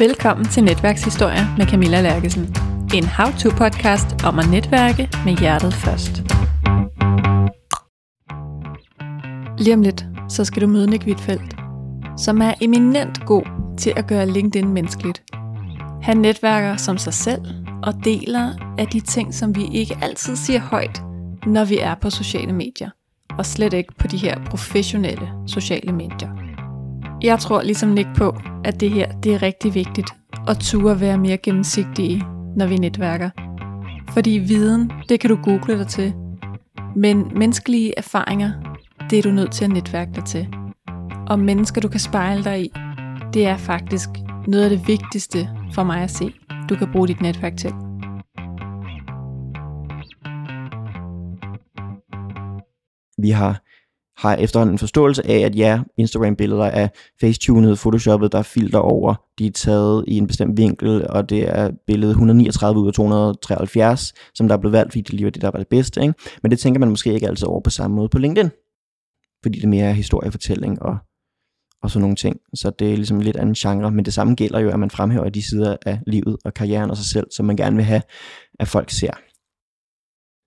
Velkommen til Netværkshistorier med Camilla Lærkesen. En how-to-podcast om at netværke med hjertet først. Lige om lidt, så skal du møde Nick Wittfeldt, som er eminent god til at gøre LinkedIn menneskeligt. Han netværker som sig selv og deler af de ting, som vi ikke altid siger højt, når vi er på sociale medier. Og slet ikke på de her professionelle sociale medier. Jeg tror ligesom Nick på, at det her det er rigtig vigtigt at ture være mere gennemsigtige, når vi netværker. Fordi viden, det kan du google dig til. Men menneskelige erfaringer, det er du nødt til at netværke dig til. Og mennesker, du kan spejle dig i, det er faktisk noget af det vigtigste for mig at se, du kan bruge dit netværk til. Vi har har efterhånden en forståelse af, at ja, Instagram-billeder er facetunet, photoshoppet, der er filter over, de er taget i en bestemt vinkel, og det er billedet 139 ud af 273, som der er blevet valgt, fordi det lige var det, der var det bedste. Ikke? Men det tænker man måske ikke altid over på samme måde på LinkedIn, fordi det mere er historiefortælling og, og sådan nogle ting. Så det er ligesom lidt anden genre, men det samme gælder jo, at man fremhæver de sider af livet og karrieren og sig selv, som man gerne vil have, at folk ser.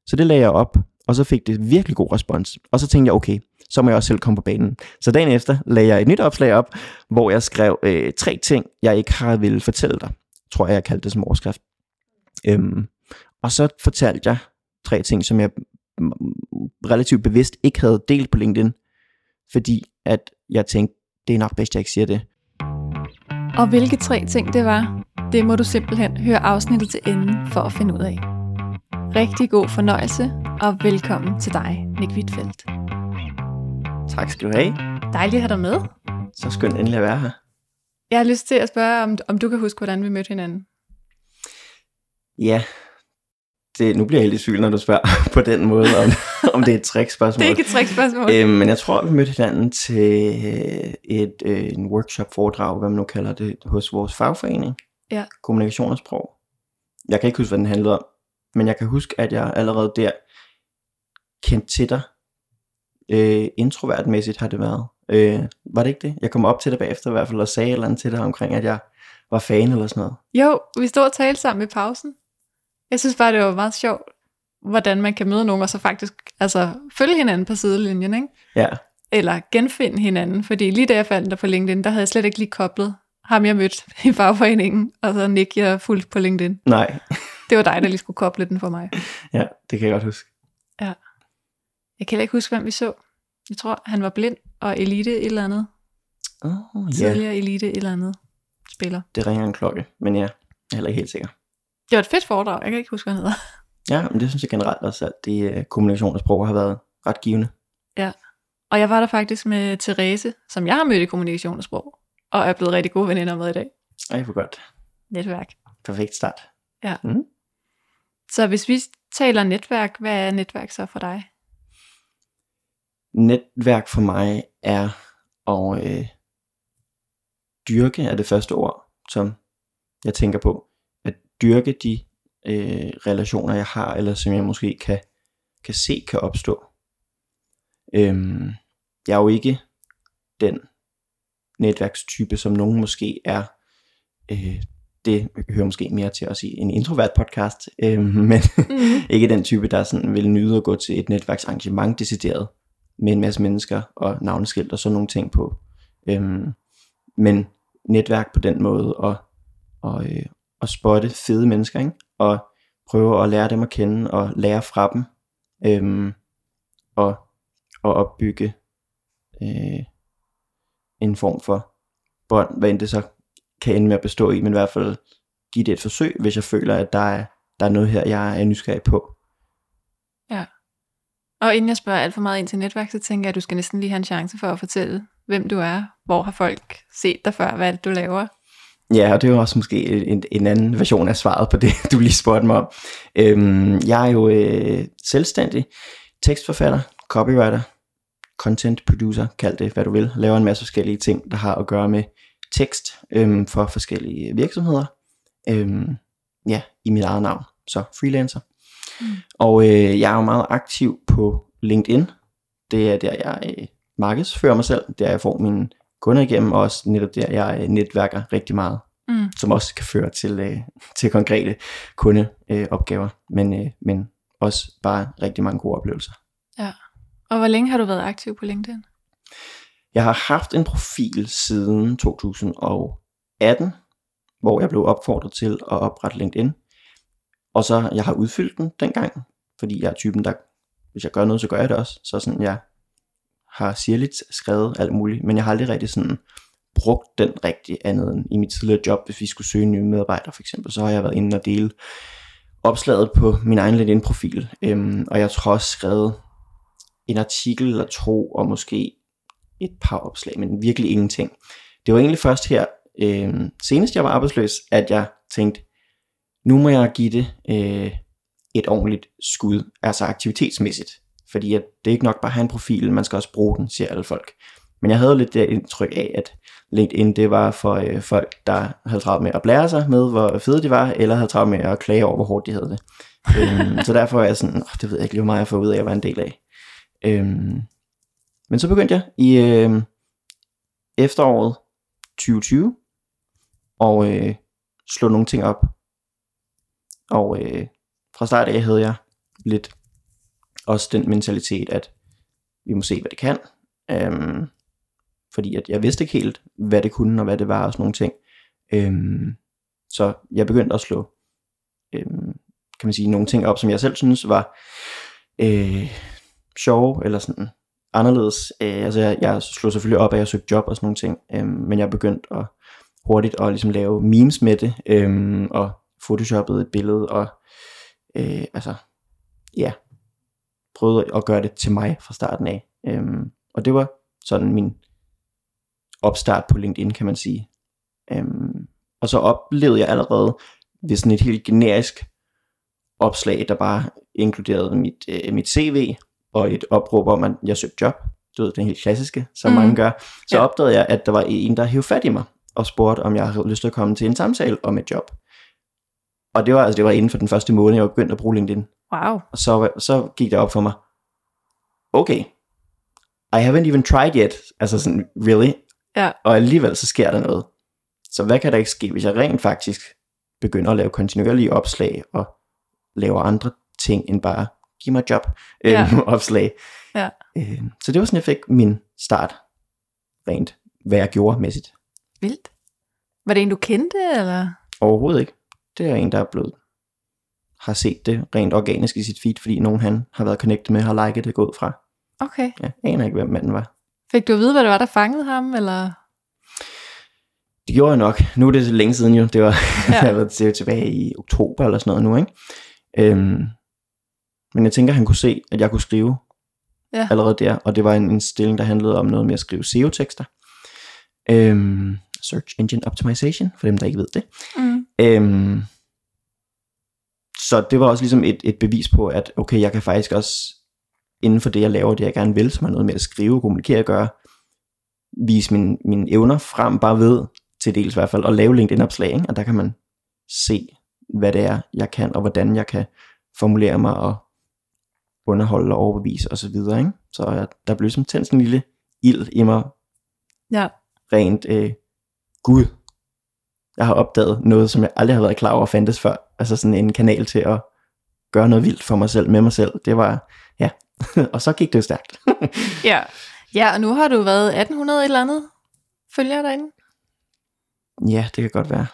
Så det lagde jeg op, og så fik det virkelig god respons. Og så tænkte jeg, okay, så må jeg også selv komme på banen. Så dagen efter lagde jeg et nyt opslag op, hvor jeg skrev øh, tre ting, jeg ikke har ville fortælle dig. Tror jeg, jeg kaldte det som overskrift. Øhm, og så fortalte jeg tre ting, som jeg relativt bevidst ikke havde delt på LinkedIn, fordi at jeg tænkte, det er nok bedst, jeg ikke siger det. Og hvilke tre ting det var, det må du simpelthen høre afsnittet til enden for at finde ud af. Rigtig god fornøjelse, og velkommen til dig, Nick Wittfeldt. Tak skal du have. Dejligt at have dig med. Så skønt endelig at være her. Jeg har lyst til at spørge, om, om du kan huske, hvordan vi mødte hinanden. Ja, det, nu bliver jeg helt i tvivl, når du spørger på den måde, om, om det er et trickspørgsmål. det er ikke et trickspørgsmål. Øhm, men jeg tror, vi mødte hinanden til et, øh, en workshop-foredrag, hvad man nu kalder det, hos vores fagforening. Ja. Kommunikation og sprog. Jeg kan ikke huske, hvad den handlede om, men jeg kan huske, at jeg allerede der kendte til dig Øh, introvertmæssigt har det været. Øh, var det ikke det? Jeg kom op til dig bagefter i hvert fald og sagde et eller andet til dig omkring, at jeg var fan eller sådan noget. Jo, vi stod og talte sammen i pausen. Jeg synes bare, det var meget sjovt, hvordan man kan møde nogen, og så faktisk altså, følge hinanden på sidelinjen, ikke? Ja. Eller genfinde hinanden, fordi lige da jeg fandt dig på LinkedIn, der havde jeg slet ikke lige koblet ham, jeg mødte i fagforeningen, og så Nick, jeg fulgte på LinkedIn. Nej. det var dig, der lige skulle koble den for mig. Ja, det kan jeg godt huske. Ja. Jeg kan ikke huske, hvem vi så. Jeg tror, han var blind og elite et eller andet. Oh, Tidligere elite et eller andet spiller. Det ringer en klokke, men ja, jeg er heller ikke helt sikker. Det var et fedt foredrag, jeg kan ikke huske, hvad han hedder. Ja, men det synes jeg generelt også, at det uh, kommunikation og sprog har været ret givende. Ja, og jeg var der faktisk med Therese, som jeg har mødt i kommunikation og sprog, og er blevet rigtig gode veninder med i dag. Ej, for godt. Netværk. Perfekt start. Ja. Mm. Så hvis vi taler netværk, hvad er netværk så for dig? Netværk for mig er at øh, dyrke er det første ord, som jeg tænker på. At dyrke de øh, relationer, jeg har, eller som jeg måske kan, kan se kan opstå. Øhm, jeg er jo ikke den netværkstype, som nogen måske er. Øh, det hører måske mere til at sige en introvert podcast, øh, men mm. ikke den type, der sådan vil nyde at gå til et netværksarrangement decideret med en masse mennesker og navneskilt og sådan nogle ting på. Øhm, men netværk på den måde og, og, øh, og spotte fede mennesker, ikke? og prøve at lære dem at kende og lære fra dem øhm, og, og opbygge øh, en form for bånd, hvad end det så kan ende med at bestå i, men i hvert fald give det et forsøg, hvis jeg føler, at der er, der er noget her, jeg er nysgerrig på. Og inden jeg spørger alt for meget ind til netværk, så tænker jeg, at du skal næsten lige have en chance for at fortælle, hvem du er. Hvor har folk set dig før, hvad du laver? Ja, og det er jo også måske en, en anden version af svaret på det, du lige spurgte mig om. Øhm, jeg er jo øh, selvstændig tekstforfatter, copywriter, content producer, kald det hvad du vil. Laver en masse forskellige ting, der har at gøre med tekst øhm, for forskellige virksomheder. Øhm, ja, i mit eget navn, så freelancer. Mm. Og øh, jeg er jo meget aktiv på LinkedIn. Det er der, jeg øh, markedsfører mig selv. Der jeg får mine kunder igennem, og også netop der, jeg øh, netværker rigtig meget Mm. som også kan føre til, øh, til konkrete kundeopgaver, øh, men, øh, men også bare rigtig mange gode oplevelser. Og hvor længe har du været aktiv på LinkedIn? Jeg har haft en profil siden 2018, hvor jeg blev opfordret til at oprette LinkedIn. Og så jeg har udfyldt den dengang, fordi jeg er typen, der hvis jeg gør noget, så gør jeg det også. Så sådan, jeg har sirligt skrevet alt muligt, men jeg har aldrig rigtig sådan brugt den rigtig andet end i mit tidligere job, hvis vi skulle søge nye medarbejdere for eksempel, så har jeg været inde og dele opslaget på min egen LinkedIn-profil, øhm, og jeg tror også skrevet en artikel eller to, og måske et par opslag, men virkelig ingenting. Det var egentlig først her, øhm, senest jeg var arbejdsløs, at jeg tænkte, nu må jeg give det øh, et ordentligt skud, altså aktivitetsmæssigt. Fordi at det er ikke nok bare at have en profil, man skal også bruge den, siger alle folk. Men jeg havde lidt det indtryk af, at LinkedIn det var for øh, folk, der havde travlt med at blære sig med, hvor fede de var, eller havde travlt med at klage over, hvor hårdt de havde det. øhm, så derfor er jeg sådan, oh, det ved jeg ikke lige, hvor meget jeg får ud af at være en del af. Øhm, men så begyndte jeg i øh, efteråret 2020, og øh, slå nogle ting op. Og øh, fra start af havde jeg lidt også den mentalitet, at vi må se, hvad det kan. Øhm, fordi at jeg vidste ikke helt, hvad det kunne, og hvad det var, og sådan nogle ting. Øhm, så jeg begyndte at slå, øhm, kan man sige, nogle ting op, som jeg selv synes var øh, sjove, eller sådan anderledes. Øh, altså jeg, jeg slog selvfølgelig op, at jeg søgte job og sådan nogle ting, øh, men jeg begyndte at hurtigt at ligesom lave memes med det, øh, og photoshoppede et billede, og øh, altså, ja, prøvede at gøre det til mig fra starten af. Øhm, og det var sådan min opstart på LinkedIn, kan man sige. Øhm, og så oplevede jeg allerede ved sådan et helt generisk opslag, der bare inkluderede mit, øh, mit CV og et opråb om, at jeg søgte job. Du ved, den helt klassiske, som mm. mange gør. Så Ja. opdagede jeg, at der var en, der hævde fat i mig og spurgte, om jeg havde lyst til at komme til en samtale om et job. Og det var, altså, det var inden for den første måned, jeg var begyndt at bruge LinkedIn. Wow. Og så, så gik det op for mig, okay, I haven't even tried yet, altså sådan, really? Ja. Og alligevel så sker der noget. Så hvad kan der ikke ske, hvis jeg rent faktisk begynder at lave kontinuerlige opslag, og laver andre ting, end bare, giv mig et job, Ja. øhm, opslag. Ja. Øh, så det var sådan, jeg fik min start, rent, hvad jeg gjorde mæssigt. Vildt. Var det en, du kendte, eller? Overhovedet ikke. Det er en, der er blevet har set det rent organisk i sit feed, fordi nogen han har været connected med, har liket det gået fra. Okay. Ja, jeg aner ikke, hvem manden var. Fik du at vide, hvad det var, der fangede ham, eller? Det gjorde jeg nok. Nu er det så længe siden jo. Det var, Ja. jeg været til, tilbage i oktober eller sådan noget nu, ikke? Øhm, men jeg tænker, han kunne se, at jeg kunne skrive Ja. allerede der, og det var en, en stilling, der handlede om noget med at skrive SEO-tekster. Øhm, Search Engine Optimization, for dem, der ikke ved det. Mm. Øhm, så det var også ligesom et, et bevis på, at okay, jeg kan faktisk også inden for det, jeg laver, det jeg gerne vil, som har noget med at skrive, kommunikere og gøre, vise mine, mine evner frem, bare ved, til dels i hvert fald, at lave LinkedIn-opslag, ikke? og der kan man se, hvad det er, jeg kan, og hvordan jeg kan formulere mig, og underholde og overbevise osv. Ikke? Så jeg, der blev ligesom tændt sådan en lille ild i mig, Ja. rent, øh, gud, jeg har opdaget noget, som jeg aldrig har været klar over fandtes før. Altså sådan en kanal til at gøre noget vildt for mig selv, med mig selv. Det var, ja. og så gik det jo stærkt. Ja. Ja, og nu har du været 1800 et eller andet følger derinde. ja, det kan godt være.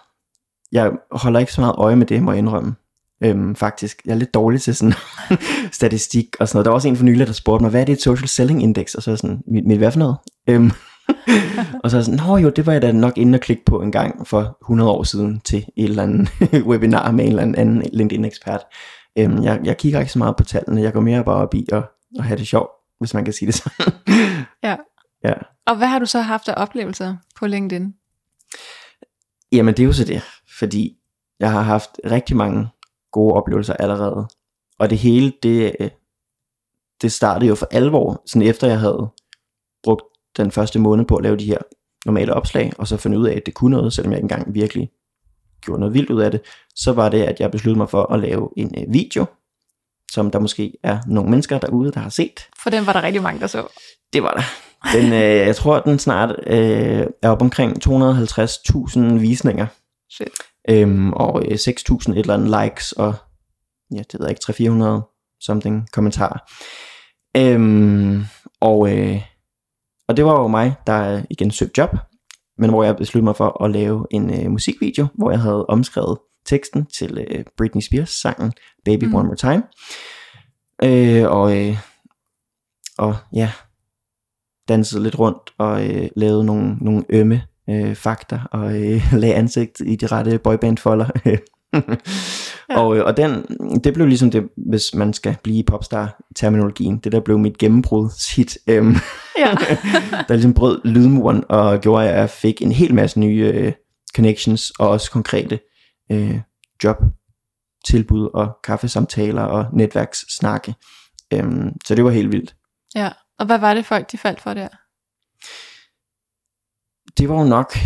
Jeg holder ikke så meget øje med det, må jeg indrømme. Øhm, faktisk. Jeg er lidt dårlig til sådan statistik og sådan noget. Der var også en for nylig, der spurgte mig, hvad er det et social selling index? Og så sådan, mit, mit hvad for noget? Øhm, og så er jeg sådan, nå jo, det var jeg da nok inde og klikke på en gang for 100 år siden til et eller andet webinar med en eller anden LinkedIn-ekspert. Øhm, jeg, jeg kigger ikke så meget på tallene, jeg går mere bare op i at, at have det sjovt, hvis man kan sige det sådan. Ja. Ja. Og hvad har du så haft af oplevelser på LinkedIn? Jamen det er jo så det, fordi jeg har haft rigtig mange gode oplevelser allerede. Og det hele, det, øh, det startede jo for alvor, sådan efter jeg havde brugt den første måned på at lave de her normale opslag, og så fundet ud af, at det kunne noget, selvom jeg ikke engang virkelig gjorde noget vildt ud af det, så var det, at jeg besluttede mig for at lave en øh, video, som der måske er nogle mennesker derude, der har set. For den var der rigtig mange, der så. Det var der. Den, øh, jeg tror, den snart øh, er op omkring 250.000 visninger. Shit. Øhm, og øh, 6.000 et eller andet likes, og ja, det ved jeg ikke, 300-400 something kommentarer. Øhm, og, øh, og det var jo mig, der igen søgte job, men hvor jeg besluttede mig for at lave en øh, musikvideo, hvor jeg havde omskrevet teksten til øh, Britney Spears sangen Baby Mm. One More Time. Øh, og, øh, og ja, dansede lidt rundt og øh, lavede nogle, nogle ømme øh, fakter og øh, lagde ansigt i de rette boybandfolder. ja. Og, øh, og den, det blev ligesom det, hvis man skal blive i popstar-terminologien, det der blev mit gennembrud hit, øhm, Ja. der ligesom brød lydmuren og gjorde, at jeg fik en hel masse nye øh, connections og også konkrete øh, job tilbud og kaffesamtaler og netværkssnakke. Øhm, så det var helt vildt. ja. Og hvad var det folk, de faldt for der? det var jo nok,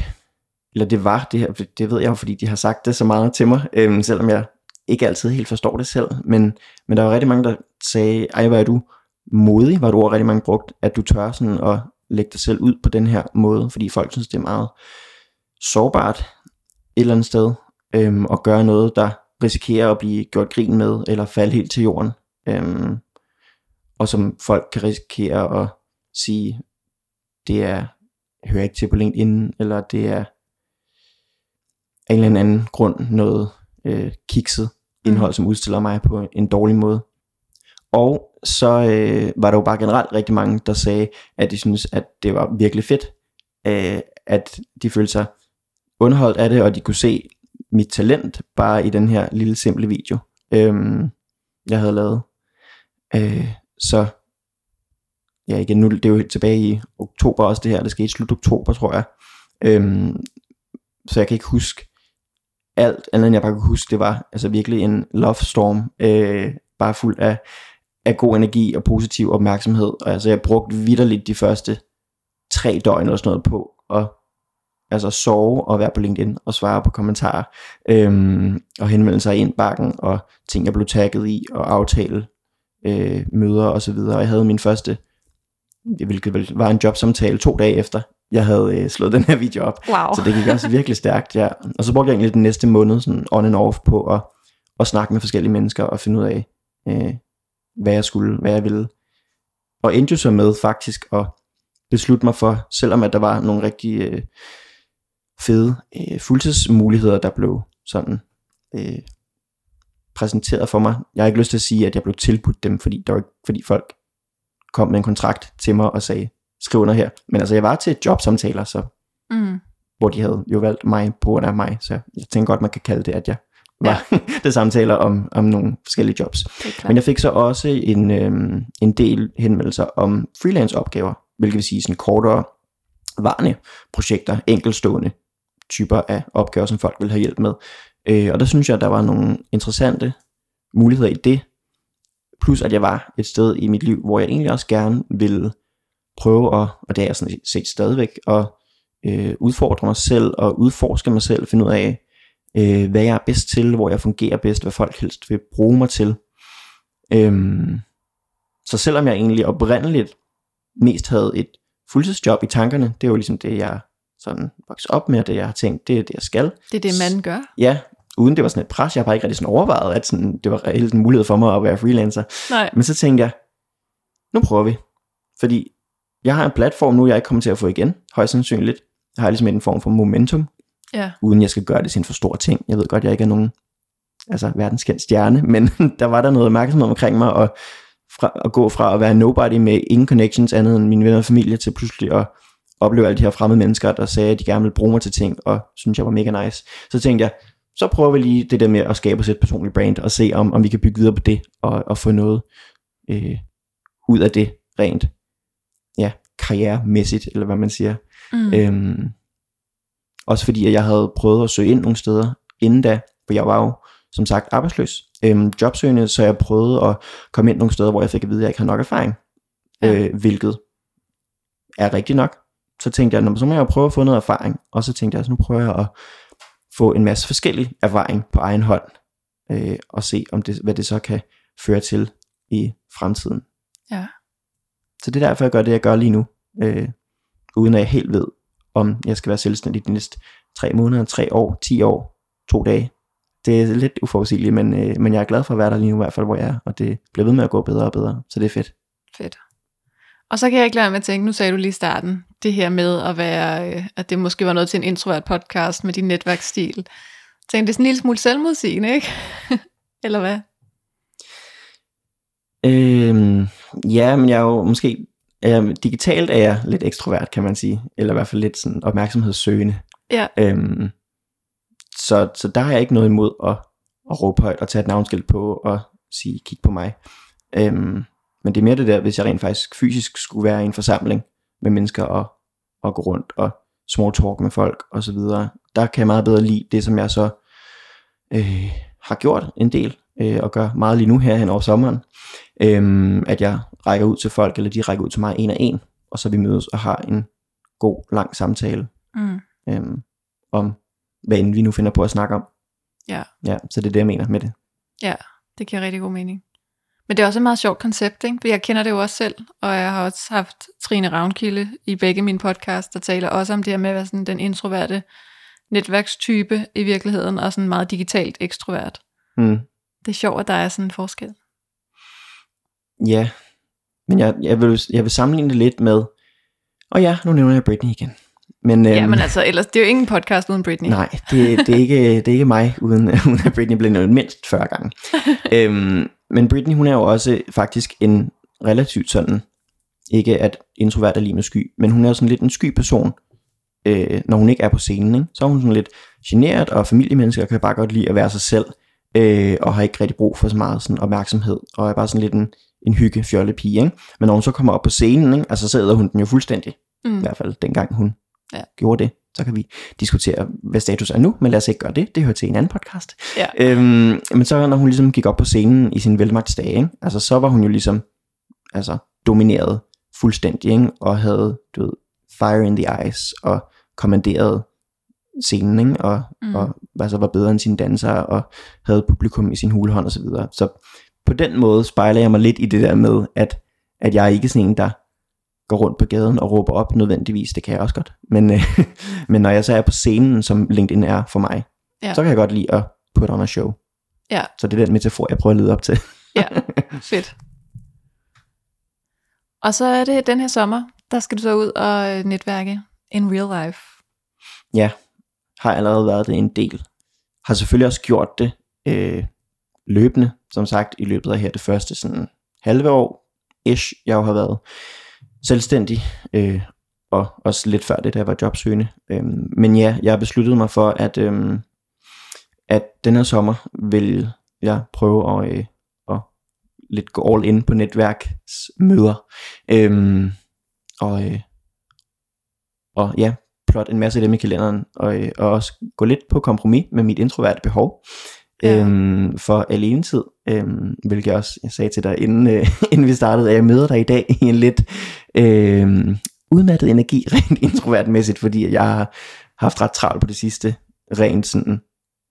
eller det var, det, her, det ved jeg jo, fordi de har sagt det så meget til mig, øhm, selvom jeg ikke altid helt forstår det selv, men, men der var rigtig mange, der sagde, ej, hvor er du modig, var du ord rigtig mange brugt, at du tør sådan at lægge dig selv ud på den her måde, fordi folk synes, det er meget sårbart et eller andet sted, øhm, at gøre noget, der risikerer at blive gjort grin med, eller falde helt til jorden, øhm, og som folk kan risikere at sige, det er jeg hører ikke til på LinkedIn, eller det er af en eller anden grund noget øh, kikset. Mm. indhold, som udstiller mig på en dårlig måde. Og så øh, var der jo bare generelt rigtig mange, der sagde, at de synes, at det var virkelig fedt, øh, at de følte sig underholdt af det, og de kunne se mit talent bare i den her lille simple video, øh, jeg havde lavet. Øh, så ja igen, nu det er jo tilbage i oktober også det her, det skete i slut oktober, tror jeg. Øh, så jeg kan ikke huske alt, andet end jeg bare kunne huske, det var altså virkelig en love storm, øh, bare fuld af, af god energi og positiv opmærksomhed. Og altså jeg brugte vidderligt de første tre døgn eller sådan noget på at altså sove og være på LinkedIn og svare på kommentarer øhm, og henvende sig i indbakken og ting jeg blev tagget i og aftale øh, møder og så videre. Og jeg havde min første hvilket var en jobsamtale to dage efter, jeg havde øh, slået den her video op. Wow. Så det gik også virkelig stærkt, ja. Og så brugte jeg egentlig den næste måned sådan on and off på at, at snakke med forskellige mennesker og finde ud af, øh, hvad jeg skulle, hvad jeg ville. Og endte jo så med faktisk at beslutte mig for, selvom at der var nogle rigtig øh, fede øh, fuldtidsmuligheder, der blev sådan øh, præsenteret for mig. Jeg har ikke lyst til at sige, at jeg blev tilbudt dem, fordi, der var, ikke- fordi folk kom med en kontrakt til mig og sagde, skriv under her. Men altså, jeg var til jobsamtaler, så, Mm. hvor de havde jo valgt mig på grund af mig, så jeg tænker godt, man kan kalde det, at jeg var ja. det samtaler om, om nogle forskellige jobs. Men jeg fik så også en, øhm, en del henvendelser om freelance opgaver, hvilket vil sige sådan kortere varende projekter, enkelstående typer af opgaver, som folk vil have hjælp med. Øh, og der synes jeg, at der var nogle interessante muligheder i det, plus at jeg var et sted i mit liv, hvor jeg egentlig også gerne ville prøve at, og det er jeg sådan set stadigvæk, at øh, udfordre mig selv og udforske mig selv, finde ud af, øh, hvad jeg er bedst til, hvor jeg fungerer bedst, hvad folk helst vil bruge mig til. Øhm, så selvom jeg egentlig oprindeligt mest havde et fuldtidsjob i tankerne, det er jo ligesom det, jeg sådan voksede op med, og det jeg har tænkt, det er det, jeg skal. Det er det, man gør. Ja, uden det var sådan et pres, jeg har bare ikke rigtig sådan overvejet, at sådan, det var reelt en mulighed for mig at være freelancer. Nej. Men så tænkte jeg, nu prøver vi. Fordi jeg har en platform nu, jeg ikke kommer til at få igen, højst sandsynligt. Jeg har ligesom en form for momentum, Ja. uden jeg skal gøre det til en for stor ting. Jeg ved godt, jeg ikke er nogen altså, verdenskendt stjerne, men der var der noget opmærksomhed omkring mig, og fra, at gå fra at være nobody med ingen connections andet end mine venner og familie, til pludselig at opleve alle de her fremmede mennesker, der sagde, at de gerne ville bruge mig til ting, og synes jeg var mega nice. Så tænkte jeg, så prøver vi lige det der med at skabe os et personligt brand, og se om, om vi kan bygge videre på det, og, og få noget øh, ud af det rent, karrieremæssigt, eller hvad man siger. Mm. Øhm, også fordi, at jeg havde prøvet at søge ind nogle steder inden da, for jeg var jo som sagt arbejdsløs, øhm, jobsøgende, så jeg prøvede at komme ind nogle steder, hvor jeg fik at vide, at jeg ikke havde nok erfaring, Ja. øh, hvilket er rigtigt nok. Så tænkte jeg, "Nå, men så må jeg prøve at få noget erfaring, og så tænkte jeg, så nu prøver jeg at få en masse forskellig erfaring på egen hånd, øh, og se, om det, hvad det så kan føre til i fremtiden. Så det er derfor, jeg gør det, jeg gør lige nu, øh, uden at jeg helt ved, om jeg skal være selvstændig de næste tre måneder, tre år, ti år, to dage. Det er lidt uforudsigeligt, men, øh, men jeg er glad for at være der lige nu i hvert fald, hvor jeg er, og det bliver ved med at gå bedre og bedre, så det er fedt. Fedt. Og så kan jeg ikke lade være med at tænke, nu sagde du lige i starten, det her med at være, øh, at det måske var noget til en introvert podcast med din netværksstil. Tænk, det er sådan en lille smule selvmodsigende, ikke? Eller hvad? Øhm, ja, men jeg er jo måske, øh, digitalt er jeg lidt ekstrovert, kan man sige, eller i hvert fald lidt sådan opmærksomhedssøgende. Ja. Øhm, så, så der har jeg ikke noget imod at, at råbe højt og tage et navnskilt på og sige, kig på mig. Øhm, men det er mere det der, hvis jeg rent faktisk fysisk skulle være i en forsamling med mennesker og, og gå rundt og small talk med folk og så videre. Der kan jeg meget bedre lide det, som jeg så øh, har gjort en del øh, og gør meget lige nu her hen over sommeren. Øh, at jeg rækker ud til folk, eller de rækker ud til mig en af en, og så vi mødes og har en god, lang samtale Mm. øh, om, hvad end vi nu finder på at snakke om. Ja. Ja, så det er det, jeg mener med det. Ja, det giver rigtig god mening. Men det er også et meget sjovt koncept, ikke? Jeg kender det jo også selv, og jeg har også haft Trine Ravnkilde i begge mine podcasts, der taler også om det her med at være sådan den introverte netværkstype i virkeligheden, og sådan meget digitalt ekstrovert. Mm. Det er sjovt, at der er sådan en forskel. Ja, men jeg, jeg, vil, jeg vil sammenligne det lidt med, og ja, nu nævner jeg Britney igen. Men, Ja, øhm, men altså, ellers, det er jo ingen podcast uden Britney. Nej, det, det, er ikke, det er ikke mig, uden, uden at Britney blev nævnt mindst 40 gange. øhm, men Britney, hun er jo også faktisk en relativt sådan, ikke at introvert er lige med sky, men hun er sådan lidt en sky person, øh, når hun ikke er på scenen. Ikke? Så er hun sådan lidt generet, og familiemennesker kan bare godt lide at være sig selv, øh, og har ikke rigtig brug for så meget sådan opmærksomhed, og er bare sådan lidt en, en hygge fjolle pige. Ikke? Men når hun så kommer op på scenen, ikke? altså så æder hun den jo fuldstændig, Mm. i hvert fald dengang hun Ja. gjorde det. Så kan vi diskutere, hvad status er nu, men lad os ikke gøre det. Det hører til en anden podcast. Ja. Øhm, men så når hun ligesom gik op på scenen i sin velmagtsdage, ikke? altså så var hun jo ligesom altså, domineret fuldstændig, ikke? og havde du ved, fire in the eyes, og kommanderede scenen, ikke? Og, Mm. og altså, var bedre end sine dansere, og havde publikum i sin hulehånd og så videre. Så på den måde spejler jeg mig lidt i det der med, at, at jeg er ikke sådan en, der går rundt på gaden og råber op nødvendigvis, det kan jeg også godt. Men, øh, men når jeg så er på scenen, som LinkedIn er for mig, Ja. ja. så kan jeg godt lide at put on a show. Ja. Så det er den metafor, jeg prøver at lede op til. Ja, fedt. Og så er det den her sommer, der skal du så ud og øh, netværke in real life. Ja, har allerede været det en del. Har selvfølgelig også gjort det øh, løbende, som sagt, i løbet af her det første sådan halve år, ish, jeg jo har været selvstændig, øh, og også lidt før det, da jeg var jobsøgende. Øh, men ja, jeg har besluttet mig for, at, øh, at den her sommer vil jeg prøve at, øh, at lidt gå all in på netværksmøder. Øh, og, øh, og ja, plotte en masse af dem i kalenderen, og, øh, og også gå lidt på kompromis med mit introverte behov Ja. øhm, for alenetid, øhm, hvilket jeg også jeg sagde til dig, inden, øh, inden vi startede, at jeg møder dig i dag i en lidt øh, udmattet energi, rent introvertmæssigt, fordi jeg har haft ret travlt på det sidste, rent sådan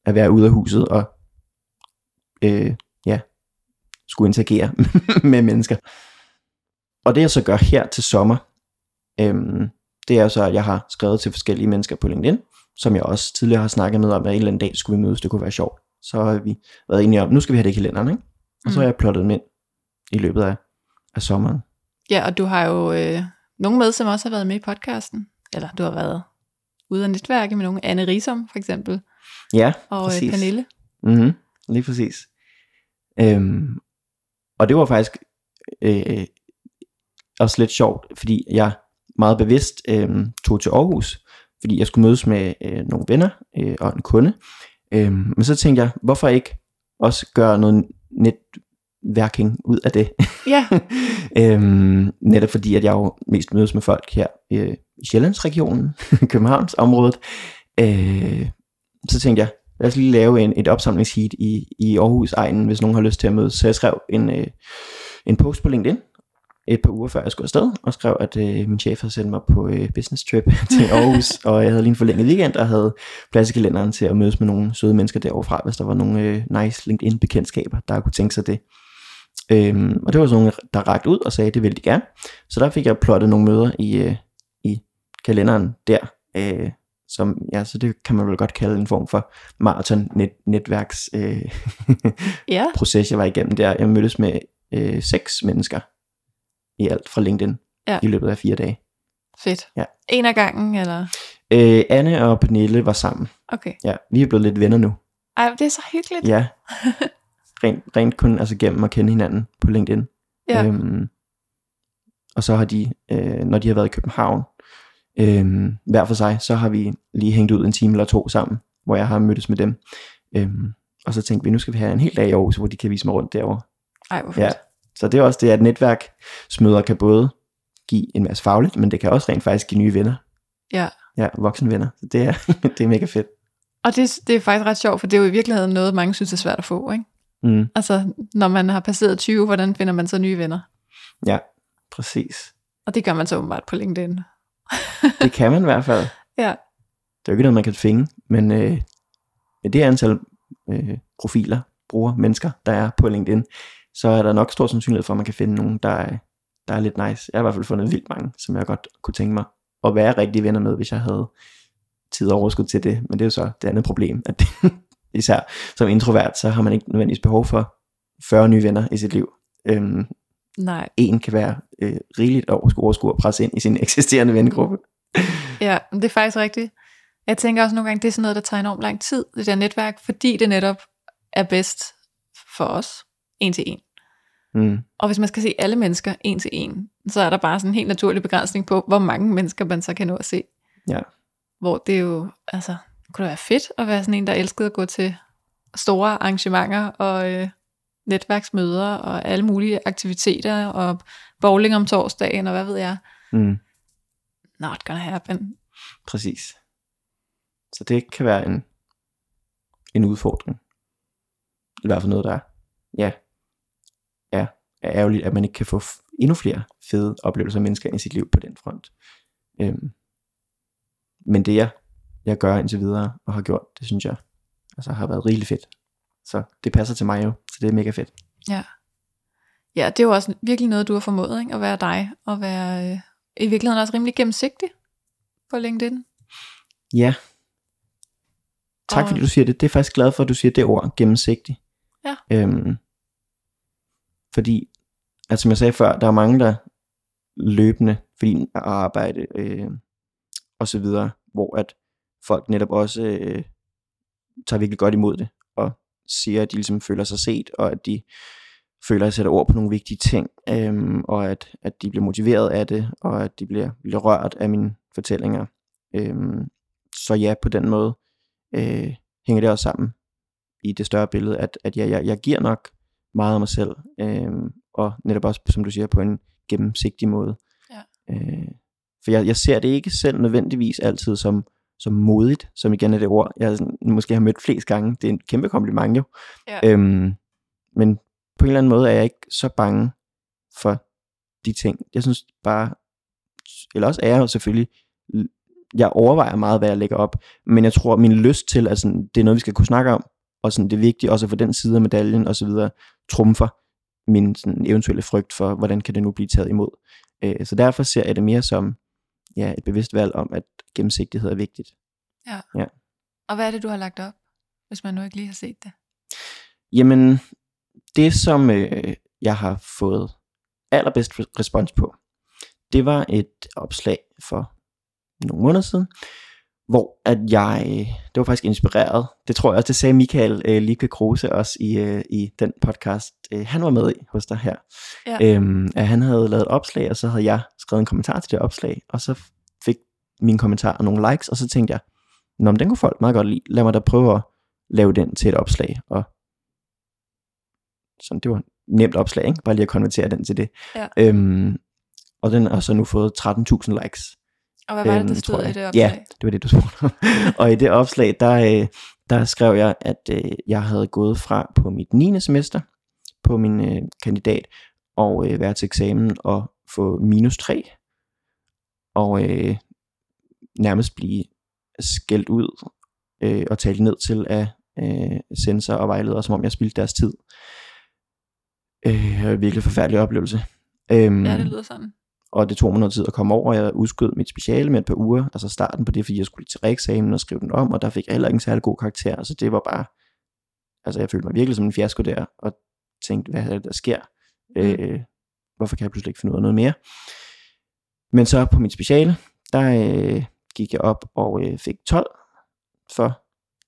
at være ude af huset og øh, ja, skulle interagere med mennesker. Og det jeg så gør her til sommer, øhm, det er så, at jeg har skrevet til forskellige mennesker på LinkedIn, som jeg også tidligere har snakket med om, at en eller anden dag skulle vi mødes, det kunne være sjovt. Så har vi været enige om, nu skal vi have det i kalenderen, ikke? Og så Mm. har jeg plottet dem ind i løbet af, af sommeren. Ja, og du har jo øh, nogen med, som også har været med i podcasten. Eller du har været ude af netværke med nogle. Anne Risom for eksempel, Ja, og øh, Præcis. Pernille. mm-hmm, lige præcis. Øhm, og det var faktisk øh, også lidt sjovt, fordi jeg meget bevidst øh, tog til Aarhus, fordi jeg skulle mødes med øh, nogle venner øh, og en kunde. Øh, men så tænkte jeg, hvorfor ikke også gøre noget netværking ud af det? Ja, øhm, netop fordi, at jeg jo mest mødes med folk her øh, i Sjællandsregionen, Københavns området. Øh, så tænkte jeg, lad os lige lave en, et opsamlingsheat i, i Aarhus egnen, hvis nogen har lyst til at mødes. Så jeg skrev en, øh, en post på LinkedIn et par uger før jeg skulle afsted, og skrev, at øh, min chef havde sendt mig på øh, business trip til Aarhus, og jeg havde lige en forlænget weekend, og havde plads i kalenderen til at mødes med nogle søde mennesker derovre fra, hvis der var nogle øh, nice LinkedIn-bekendtskaber, der kunne tænke sig det. Øhm, og det var sådan nogle, der rakte ud og sagde, det ville de gerne. Så der fik jeg plottet nogle møder i, øh, i kalenderen der, øh, som, ja, så det kan man vel godt kalde en form for maraton net, netværks øh, Ja, proces, jeg var igennem der. Jeg mødtes med øh, seks mennesker i alt fra LinkedIn Ja. i løbet af fire dage. fedt. Ja. En af gangen, eller? Øh, Anne og Pernille var sammen. Okay. Ja, vi er blevet lidt venner nu. Ej, det er så hyggeligt. Ja. Rent, rent kun altså gennem at kende hinanden på LinkedIn. Ja. Øhm, og så har de, øh, når de har været i København, øh, hver for sig, så har vi lige hængt ud en time eller to sammen, hvor jeg har mødtes med dem. Øhm, og så tænkte vi, nu skal vi have en hel dag i Aarhus, hvor de kan vise mig rundt derovre. Ej, hvor fedt. Ja. Så det er også det, at netværksmøder kan både give en masse fagligt, men det kan også rent faktisk give nye venner. Ja. Ja, voksenvenner. Så det er, det er mega fedt. Og det, det er faktisk ret sjovt, for det er jo i virkeligheden noget, mange synes er svært at få, ikke? Mm, Altså, når man har passeret 20, hvordan finder man så nye venner? ja, præcis. Og det gør man så åbenbart på LinkedIn. Det kan man i hvert fald. Ja. Det er jo ikke noget, man kan tvinge, men øh, med det antal øh, profiler, bruger mennesker, der er på LinkedIn, så er der nok stor sandsynlighed for, at man kan finde nogen, der er, der er lidt nice. Jeg har i hvert fald fundet vildt mange, som jeg godt kunne tænke mig at være rigtig venner med, hvis jeg havde tid og overskud til det. Men det er jo så det andet problem, at især som introvert, så har man ikke nødvendigvis behov for 40 nye venner i sit liv. Øhm, Nej. en kan være øh, rigeligt at overskue, overskue og presse ind i sin eksisterende vennegruppe. Ja, men det er faktisk rigtigt. Jeg tænker også nogle gange, det er sådan noget, der tager enormt lang tid, det der netværk, fordi det netop er bedst for os, en til en. Mm, Og hvis man skal se alle mennesker en til en, så er der bare sådan en helt naturlig begrænsning på, hvor mange mennesker man så kan nå at se. Ja. Hvor det er jo, altså, det kunne da være fedt at være sådan en, der elskede at gå til store arrangementer og øh, netværksmøder og alle mulige aktiviteter og bowling om torsdagen og hvad ved jeg. mm. Not gonna happen. Præcis. Så det kan være en, en udfordring. I hvert fald noget, der ja, ja, er ærgerligt, at man ikke kan få endnu flere fede oplevelser af mennesker i sit liv på den front. Øhm, men det jeg, jeg gør indtil videre og har gjort, det synes jeg altså, har været rigeligt fedt. Så det passer til mig jo, så det er mega fedt. Ja. Ja, det er jo også virkelig noget, du har formået, ikke? At være dig, og være øh, i virkeligheden også rimelig gennemsigtig på LinkedIn. Ja. Tak Og- fordi du siger det. Det er faktisk glad for, at du siger det ord, gennemsigtig. Ja. Øhm, fordi, altså som jeg sagde før, der er mange, der løbende, fordi at arbejde øh, og så videre, hvor at folk netop også øh, tager virkelig godt imod det, og siger, at de ligesom føler sig set, og at de føler, at jeg sætter ord på nogle vigtige ting, øhm, og at, at de bliver motiveret af det, og at de bliver, bliver rørt af mine fortællinger. Øhm, så ja, på den måde øh, hænger det også sammen i det større billede, at, at jeg, jeg, jeg giver nok meget af mig selv, øh, og netop også, som du siger, på en gennemsigtig måde. Ja. Øh, for jeg, jeg ser det ikke selv nødvendigvis altid som, som modigt, som igen er det ord, jeg sådan, måske har mødt flest gange. Det er en kæmpe kompliment jo. Ja. Øhm, men på en eller anden måde er jeg ikke så bange for de ting. Jeg synes bare, eller også er jeg jo selvfølgelig, jeg overvejer meget, hvad jeg lægger op, men jeg tror, at min lyst til, sådan, det er noget, vi skal kunne snakke om, og sådan, det er vigtigt også at få den side af medaljen og så videre, trumfer min sådan, eventuelle frygt for, hvordan kan det nu blive taget imod. Øh, så derfor ser jeg det mere som ja, et bevidst valg om, at gennemsigtighed er vigtigt. Og hvad er det, du har lagt op, hvis man nu ikke lige har set det? Jamen, det som øh, jeg har fået allerbedst respons på, det var et opslag for nogle måneder siden, hvor at jeg, det var faktisk inspireret, det tror jeg også, det sagde Michael øh, Lieke Kruse også i, øh, i den podcast, øh, han var med i hos dig her, Ja. øhm, at han havde lavet et opslag, og så havde jeg skrevet en kommentar til det opslag, og så fik min kommentar nogle likes, og så tænkte jeg, Nå, men den kunne folk meget godt lide, lad mig da prøve at lave den til et opslag, og sådan, det var nemt opslag, ikke? bare lige at konvertere den til det. Ja. Øhm, og den har så nu fået 13.000 likes. Og hvad var det, der Øhm, stod tror i det opslag? Ja, det var det, du spurgte om. og i det opslag, der, øh, der skrev jeg, at øh, jeg havde gået fra på mit 9. semester på min øh, kandidat, og øh, være til eksamen og få minus 3, og øh, nærmest blive skældt ud øh, og talt ned til af øh, sensor og vejledere, som om jeg spildte deres tid. Øh, virkelig forfærdelig oplevelse. Øhm, Ja, det lyder sådan. Og det tog mig noget tid at komme over. Jeg udskød mit speciale med et par uger, altså starten på det, fordi jeg skulle til reeksamen og skrive den om, og der fik jeg heller ikke en særlig god karakter, så det var bare, altså jeg følte mig virkelig som en fiasko der, og tænkte, hvad er det, der sker? Mm. Øh, hvorfor kan jeg pludselig ikke finde ud af noget mere? Men så på mit speciale, der øh, gik jeg op og øh, fik 12 for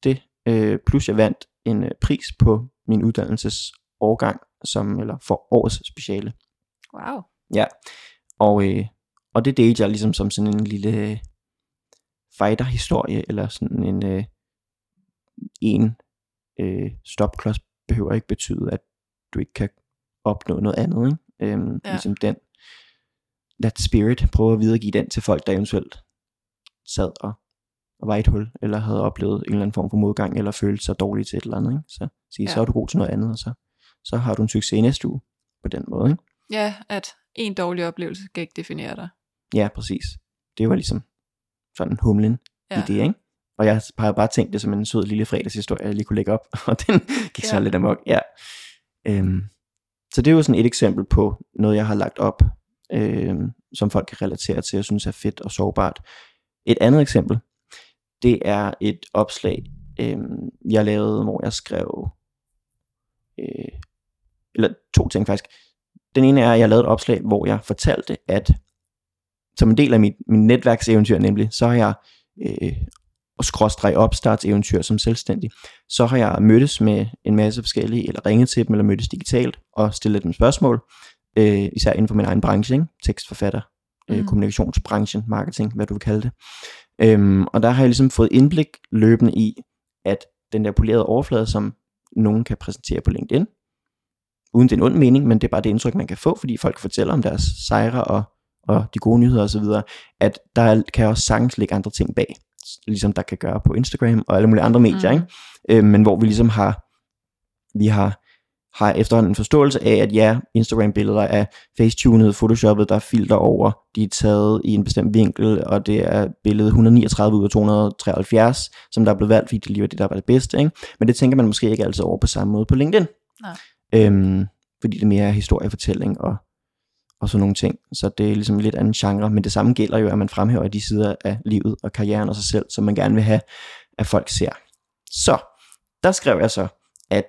det, øh, plus jeg vandt en øh, pris på min uddannelsesårgang, som, eller for årets speciale. Wow. Ja, og, øh, og det delte jeg ligesom som sådan en lille fighter-historie, eller sådan en øh, en øh, stopklods behøver ikke betyde, at du ikke kan opnå noget andet. Ikke? Øhm, ja. Ligesom den, that spirit, prøve at videregive den til folk, der eventuelt sad og, og var i et hul, eller havde oplevet en eller anden form for modgang, eller følte sig dårligt til et eller andet. Ikke? Så sige, ja. så er du god til noget andet, og så, så har du en succes i næste uge på den måde. Ikke? Ja, at en dårlig oplevelse kan ikke definere dig. Ja, præcis. Det var ligesom sådan humlen ja. i det, ikke? Og jeg har bare tænkt det som en sød lille fredagshistorie, jeg lige kunne lægge op, og den gik ja. så lidt amok. Ja. Øhm, så det er jo sådan et eksempel på noget, jeg har lagt op, øhm, som folk kan relatere til, og synes er fedt og sårbart. Et andet eksempel, det er et opslag, øhm, jeg lavede, hvor jeg skrev, øh, eller to ting faktisk. Den ene er, at jeg lavede et opslag, hvor jeg fortalte, at som en del af mit, min netværkseventyr nemlig, så har jeg øh, og skråstreg opstartseventyr som selvstændig, så har jeg mødtes med en masse forskellige, eller ringet til dem, eller mødtes digitalt, og stillet dem spørgsmål, øh, især inden for min egen branche, ikke? tekstforfatter, øh, mm. kommunikationsbranchen, marketing, hvad du vil kalde det. Øhm, og der har jeg ligesom fået indblik løbende i, at den der polerede overflade, som nogen kan præsentere på LinkedIn, uden det er en ond mening, men det er bare det indtryk, man kan få, fordi folk fortæller om deres sejre og, og de gode nyheder osv., at der kan også sagtens ligge andre ting bag ligesom der kan gøre på Instagram og alle mulige andre medier, mm. ikke? Øh, men hvor vi ligesom har, vi har, har efterhånden en forståelse af, at ja, Instagram-billeder er facetunet, photoshoppet, der er filter over, de er taget i en bestemt vinkel, og det er billedet 139 ud af 273, som der er blevet valgt, fordi det lige var det, der var det bedste, ikke? Men det tænker man måske ikke altid over på samme måde på LinkedIn. Nej. Øhm, fordi det mere er historiefortælling og og sådan nogle ting. Så det er ligesom en lidt anden genre, men det samme gælder jo, at man fremhæver de sider af livet og karrieren og sig selv, som man gerne vil have, at folk ser. Så, der skrev jeg så, at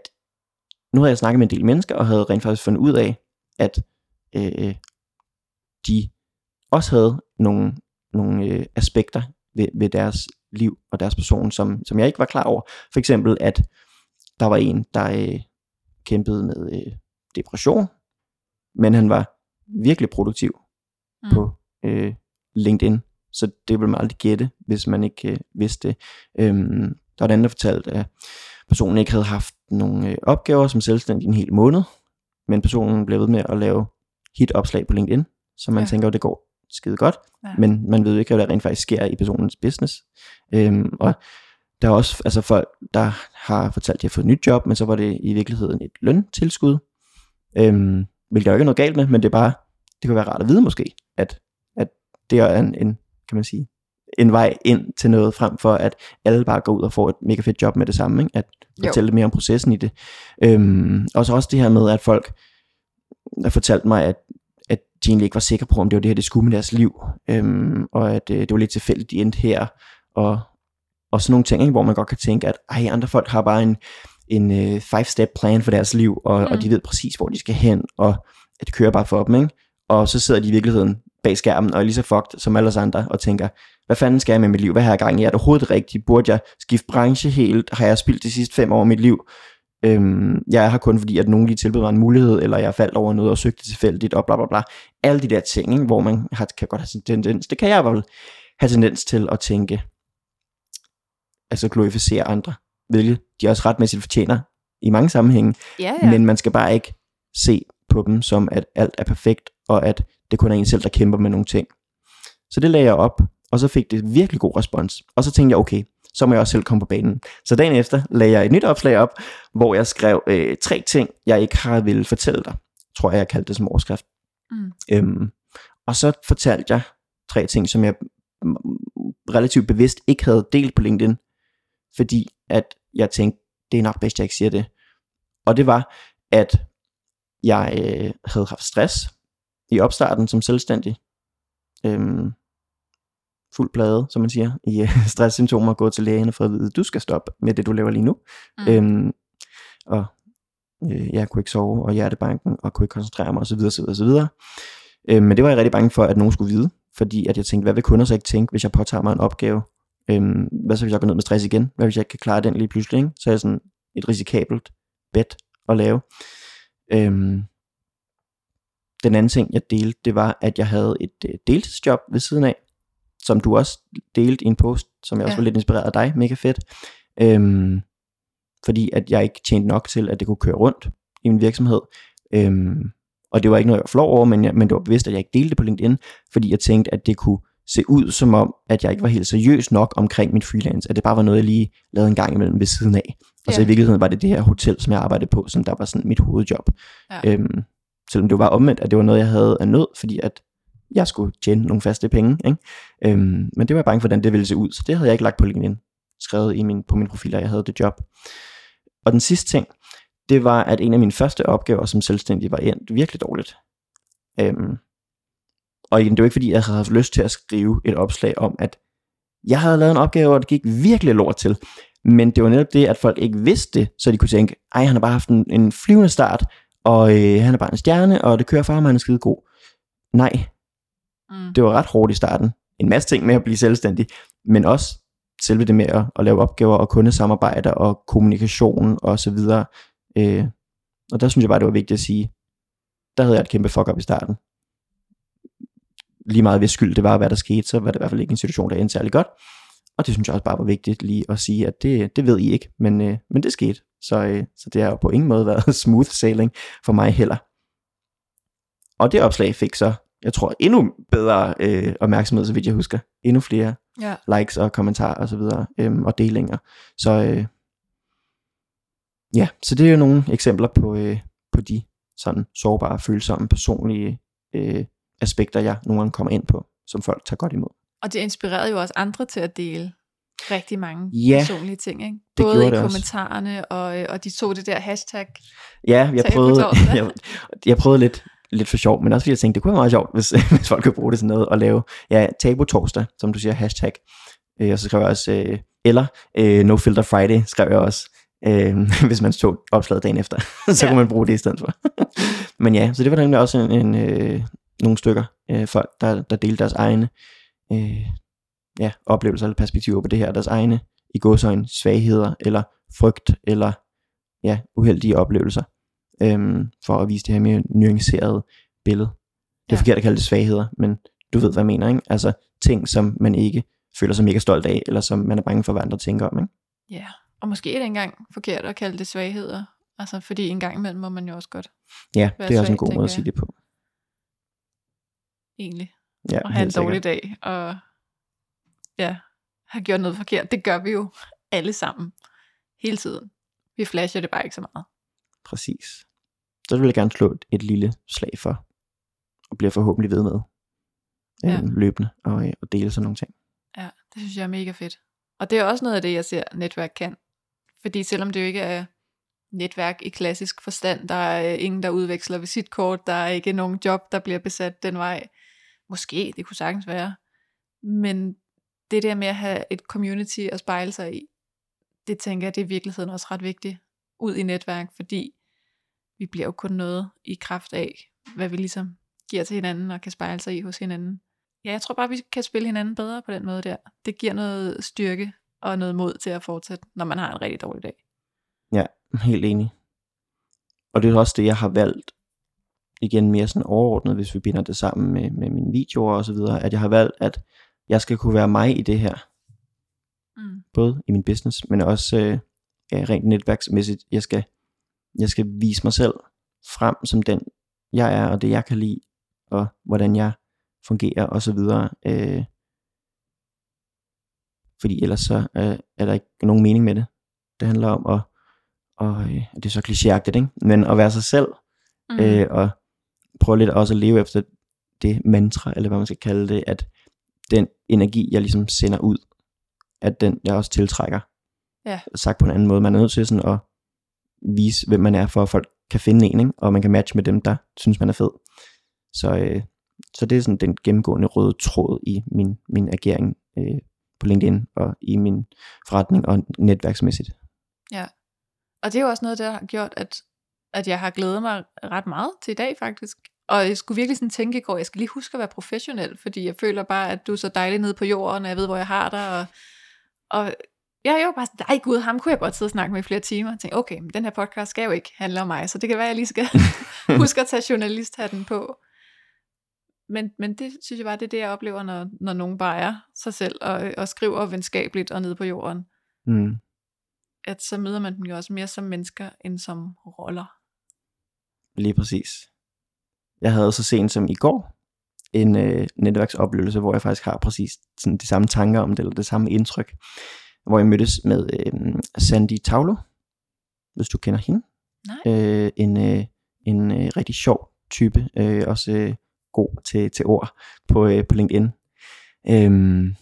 nu havde jeg snakket med en del mennesker, og havde rent faktisk fundet ud af, at øh, de også havde nogle, nogle øh, aspekter ved, ved deres liv og deres person, som, som jeg ikke var klar over. For eksempel, at der var en, der øh, kæmpede med øh, depression, men han var virkelig produktiv mm. på øh, LinkedIn. Så det vil man aldrig gætte, hvis man ikke øh, vidste det. Øhm, der var en anden, der fortalte, at personen ikke havde haft nogle øh, opgaver som selvstændig en hel måned, men personen blev ved med at lave hit-opslag på LinkedIn, så man ja. tænker, at det går skide godt, ja. men man ved jo ikke, hvad der rent faktisk sker i personens business. Øhm, og der er også altså folk, der har fortalt, at de har fået et nyt job, men så var det i virkeligheden et løntilskud. Øhm, hvilket der ikke er noget galt med, men det er bare, det kan være rart at vide måske, at, at det er en, en, kan man sige, en vej ind til noget, frem for at alle bare går ud og får et mega fedt job med det samme, ikke? at fortælle lidt mere om processen i det. Øhm, og så også det her med, at folk har fortalt mig, at, at de egentlig ikke var sikre på, om det var det her, det skulle med deres liv, øhm, og at øh, det var lidt tilfældigt, de endte her, og, og sådan nogle ting, ikke? hvor man godt kan tænke, at ej, andre folk har bare en, en uh, five-step plan for deres liv, og, mm. og de ved præcis, hvor de skal hen, og at det kører bare for dem, ikke? Og så sidder de i virkeligheden bag skærmen og er lige så fucked som alle os andre, og tænker, hvad fanden skal jeg med mit liv? Hvad har jeg gang i? Er det overhovedet rigtigt? Burde jeg skifte branche helt? Har jeg spildt de sidste fem år af mit liv? Øhm, jeg er her kun fordi, at nogen lige tilbyder mig en mulighed, eller jeg faldt over noget og søgte tilfældigt, og bla bla bla. Alle de der ting, ikke? hvor man har, kan godt have tendens, det kan jeg vel have tendens til at tænke, altså glorificere andre hvilket de også retmæssigt fortjener i mange sammenhænge. Ja, ja. Men man skal bare ikke se på dem som, at alt er perfekt, og at det kun er en selv, der kæmper med nogle ting. Så det lagde jeg op, og så fik det virkelig god respons. Og så tænkte jeg, okay, så må jeg også selv komme på banen. Så dagen efter lagde jeg et nyt opslag op, hvor jeg skrev øh, tre ting, jeg ikke har ville fortælle dig. Tror jeg, jeg kaldte det som overskrift. Mm. Øhm, og så fortalte jeg tre ting, som jeg relativt bevidst ikke havde delt på LinkedIn, fordi at jeg tænkte, det er nok bedst, jeg ikke siger det. Og det var, at jeg øh, havde haft stress i opstarten som selvstændig. øhm, fuld plade, som man siger, i øh, stresssymptomer, gå til lægen og få at vide, du skal stoppe med det, du laver lige nu. Mm. Øhm, og øh, jeg kunne ikke sove, og hjertebanken, og kunne ikke koncentrere mig, osv. osv., osv. Øhm, men det var jeg rigtig bange for, at nogen skulle vide, fordi at jeg tænkte, hvad vil kunder så ikke tænke, hvis jeg påtager mig en opgave? Øhm, hvad så hvis jeg går ned med stress igen? Hvad hvis jeg ikke kan klare den lige pludselig? Ikke? Så er jeg sådan et risikabelt bet at lave. Øhm, den anden ting, jeg delte, det var, at jeg havde et øh, deltidsjob ved siden af, som du også delte i en post, som jeg også ja. var lidt inspireret af dig. Mega fedt. Øhm, fordi at jeg ikke tjente nok til, at det kunne køre rundt i min virksomhed. Øhm, og det var ikke noget, jeg var flov over, men, jeg, men det var bevidst, at jeg ikke delte det på LinkedIn, fordi jeg tænkte, at det kunne se ud som om, at jeg ikke var helt seriøs nok omkring min freelance, at det bare var noget, jeg lige lavede en gang imellem ved siden af. Og ja. så i virkeligheden var det det her hotel, som jeg arbejdede på, som der var sådan mit hovedjob. Ja. Øhm, selvom det var omvendt, at det var noget, jeg havde af nød, fordi at jeg skulle tjene nogle faste penge. Ikke? Øhm, men det var jeg bange for, hvordan det ville se ud, så det havde jeg ikke lagt på LinkedIn, skrevet i min, på min profil, at jeg havde det job. Og den sidste ting, det var, at en af mine første opgaver som selvstændig var endt virkelig dårligt. Øhm, og igen, det var ikke fordi, jeg havde haft lyst til at skrive et opslag om, at jeg havde lavet en opgave, og det gik virkelig lort til. Men det var netop det, at folk ikke vidste det, så de kunne tænke, ej, han har bare haft en, en flyvende start, og øh, han er bare en stjerne, og det kører for ham, han er skide god. Nej, mm. det var ret hårdt i starten. En masse ting med at blive selvstændig, men også selve det med at, at lave opgaver og kundesamarbejde og kommunikation og så videre. Øh, og der synes jeg bare, det var vigtigt at sige, der havde jeg et kæmpe fuck up i starten. Lige meget hvis skyld det var, hvad der skete, så var det i hvert fald ikke en situation, der endte særlig godt. Og det synes jeg også bare var vigtigt lige at sige, at det, det ved I ikke, men, øh, men det skete. Så, øh, så det har jo på ingen måde været smooth sailing for mig heller. Og det opslag fik så, jeg tror, endnu bedre øh, opmærksomhed, så vidt jeg husker. Endnu flere ja. likes og kommentarer og så videre, øh, og delinger. Så øh, ja, så det er jo nogle eksempler på, øh, på de sådan sårbare, følsomme, personlige øh, aspekter, jeg nogle gange kommer ind på, som folk tager godt imod. Og det inspirerede jo også andre til at dele rigtig mange ja, personlige ting, ikke? Både i kommentarerne, og, øh, og de tog det der hashtag. Ja, jeg prøvede, jeg, jeg prøvede lidt, lidt for sjov, men også fordi jeg tænkte, det kunne være meget sjovt, hvis, hvis folk kunne bruge det til noget, og lave, ja, tabu torsdag, som du siger, hashtag. Øh, og så skrev jeg også, øh, eller øh, no filter Friday, skrev jeg også, øh, hvis man tog opslaget dagen efter, så ja. kunne man bruge det i stedet for. men ja, så det var nemlig også en, en, øh, nogle stykker øh, folk, der, der delte deres egne øh, ja, oplevelser eller perspektiver på det her, deres egne i gåsøjne svagheder, eller frygt, eller ja, uheldige oplevelser, øhm, for at vise det her mere nuancerede billede. Det er ja. forkert at kalde det svagheder, men du ved, hvad jeg mener, ikke? Altså ting, som man ikke føler sig mega stolt af, eller som man er bange for, hvad andre tænker om, ikke? Ja, og måske er det engang forkert at kalde det svagheder, altså fordi en gang imellem må man jo også godt Ja, det er også en god måde at sige det på. Egentlig. Ja, og have en dårlig sikkert. dag, og ja, har gjort noget forkert. Det gør vi jo alle sammen. Hele tiden. Vi flasher det bare ikke så meget. Præcis. Så vil jeg gerne slå et, et lille slag for, og bliver forhåbentlig ved med ja. øhm, løbende og, øh, og dele sådan nogle ting. Ja, det synes jeg er mega fedt. Og det er også noget af det, jeg ser netværk kan. Fordi selvom det jo ikke er netværk i klassisk forstand, der er ingen, der udveksler visitkort, der er ikke nogen job, der bliver besat den vej. Måske, det kunne sagtens være. Men det der med at have et community at spejle sig i, det tænker jeg, det er i virkeligheden også ret vigtigt ud i netværk, fordi vi bliver jo kun noget i kraft af, hvad vi ligesom giver til hinanden og kan spejle sig i hos hinanden. Ja, jeg tror bare, vi kan spille hinanden bedre på den måde der. Det giver noget styrke og noget mod til at fortsætte, når man har en rigtig dårlig dag. Ja, helt enig. Og det er også det, jeg har valgt, igen mere sådan overordnet, hvis vi binder det sammen med, med mine videoer og så videre, at jeg har valgt, at jeg skal kunne være mig i det her. Mm. Både i min business, men også øh, ja, rent netværksmæssigt. Jeg skal, jeg skal vise mig selv frem som den, jeg er, og det jeg kan lide, og hvordan jeg fungerer, og så videre. Øh, fordi ellers så øh, er der ikke nogen mening med det. Det handler om at, og øh, det er så klichéagtigt, ikke? men at være sig selv, mm. øh, og prøve lidt også at leve efter det mantra, eller hvad man skal kalde det, at den energi, jeg ligesom sender ud, at den jeg også tiltrækker. Ja. Sagt på en anden måde, man er nødt til sådan at vise, hvem man er, for at folk kan finde en, ikke? og man kan matche med dem, der synes, man er fed. Så, øh, så det er sådan den gennemgående røde tråd i min, min agering øh, på LinkedIn og i min forretning og netværksmæssigt. Ja. Og det er jo også noget, der har gjort, at, at jeg har glædet mig ret meget til i dag faktisk. Og jeg skulle virkelig sådan tænke i går, jeg skal lige huske at være professionel, fordi jeg føler bare, at du er så dejlig nede på jorden, og jeg ved, hvor jeg har dig. Og, og jeg var bare sådan, nej gud, ham kunne jeg godt sidde og snakke med i flere timer. Jeg tænkte, okay, men den her podcast skal jo ikke handle om mig, så det kan være, at jeg lige skal huske at tage journalisthatten på. Men, men det synes jeg bare, det er det, jeg oplever, når, når nogen bare er sig selv, og, og skriver venskabeligt og nede på jorden. Mm. At så møder man dem jo også mere som mennesker, end som roller. Lige præcis. Jeg havde så sent som i går en øh, netværksoplevelse, hvor jeg faktisk har præcis sådan de samme tanker om det, eller det samme indtryk, hvor jeg mødtes med øh, Sandy Taulo, hvis du kender hende. Nej. Øh, en øh, en øh, rigtig sjov type, øh, også øh, god til, til ord på, øh, på LinkedIn. Øhm,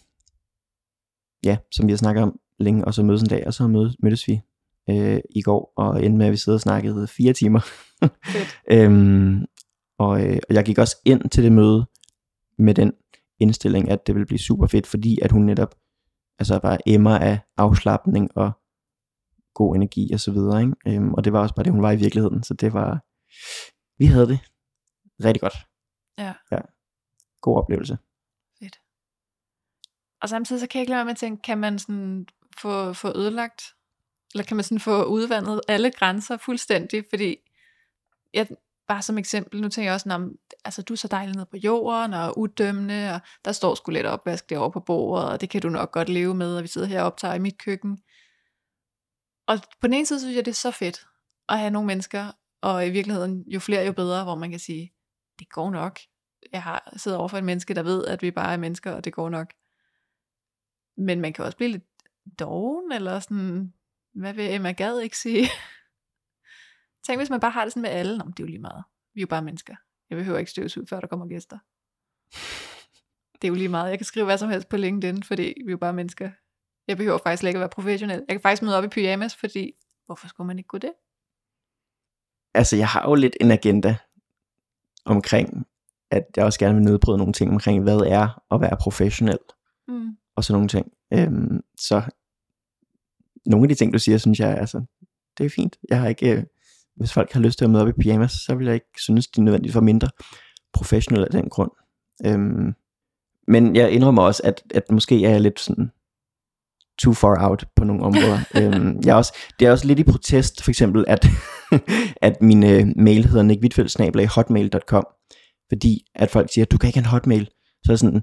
ja, som vi har snakket om længe, og så mødes en dag, og så mødes, mødtes vi øh, i går, og endte med, at vi sidder og snakkede fire timer. øhm, og, øh, og jeg gik også ind til det møde med den indstilling, at det ville blive super fedt, fordi at hun netop altså bare emmer af afslappning og god energi og så videre, ikke? Øhm, og det var også bare det, hun var i virkeligheden, så det var, vi havde det rigtig godt. Ja. ja. God oplevelse. Fedt. Og samtidig så kan jeg ikke lade være med at tænke, kan man sådan få, få ødelagt, eller kan man sådan få udvandet alle grænser fuldstændig, fordi jeg, bare som eksempel, nu tænker jeg også, om, altså du er så dejlig nede på jorden, og udømmende, og der står sgu lidt opvask derovre på bordet, og det kan du nok godt leve med, og vi sidder her og optager i mit køkken. Og på den ene side synes jeg, det er så fedt at have nogle mennesker, og i virkeligheden, jo flere, jo bedre, hvor man kan sige, det går nok. Jeg har siddet over for et menneske, der ved, at vi bare er mennesker, og det går nok. Men man kan også blive lidt doven, eller sådan, hvad vil Emma Gad ikke sige? Tænk, hvis man bare har det sådan med alle. Nå, det er jo lige meget. Vi er jo bare mennesker. Jeg behøver ikke støvs ud, før der kommer gæster. Det er jo lige meget. Jeg kan skrive hvad som helst på LinkedIn, fordi vi er jo bare mennesker. Jeg behøver faktisk ikke at være professionel. Jeg kan faktisk møde op i pyjamas, fordi hvorfor skulle man ikke gå det? Altså, jeg har jo lidt en agenda omkring, at jeg også gerne vil nedbryde nogle ting omkring, hvad er at være professionel. Mm. Og sådan nogle ting. Øhm, så nogle af de ting, du siger, synes jeg, altså, det er fint. Jeg har ikke, øh, hvis folk har lyst til at møde op i pyjamas, så vil jeg ikke synes, de er nødvendigt for mindre professionelle af den grund. Øhm, men jeg indrømmer også, at, at måske er jeg lidt sådan too far out på nogle områder. øhm, jeg er også, det er også lidt i protest, for eksempel, at, at min øh, mail hedder nickvidfeldt.hotmail.com, fordi at folk siger, du kan ikke have en hotmail. Så er sådan,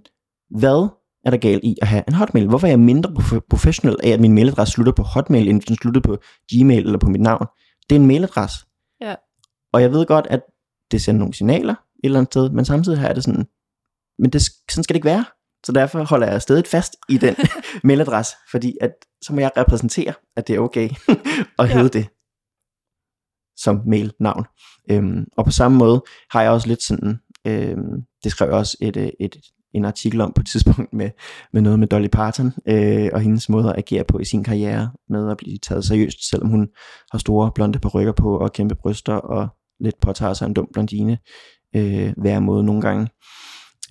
hvad er der galt i at have en hotmail? Hvorfor er jeg mindre prof- professionel af, at min mailadresse slutter på hotmail, end den slutter på gmail eller på mit navn? Det er en mailadresse. Ja. Og jeg ved godt, at det sender nogle signaler et eller andet sted, men samtidig har jeg det sådan, men det, sådan skal det ikke være. Så derfor holder jeg stadig fast i den mailadresse, fordi at, så må jeg repræsentere, at det er okay at hedde ja. det som mailnavn. Øhm, og på samme måde har jeg også lidt sådan, øhm, det skrev jeg også et, et, et, en artikel om på et tidspunkt med, med noget med Dolly Parton øh, og hendes måde at agere på i sin karriere med at blive taget seriøst, selvom hun har store blonde perukker på og kæmpe bryster og lidt påtager sig en dum blondine øh, hver måde nogle gange.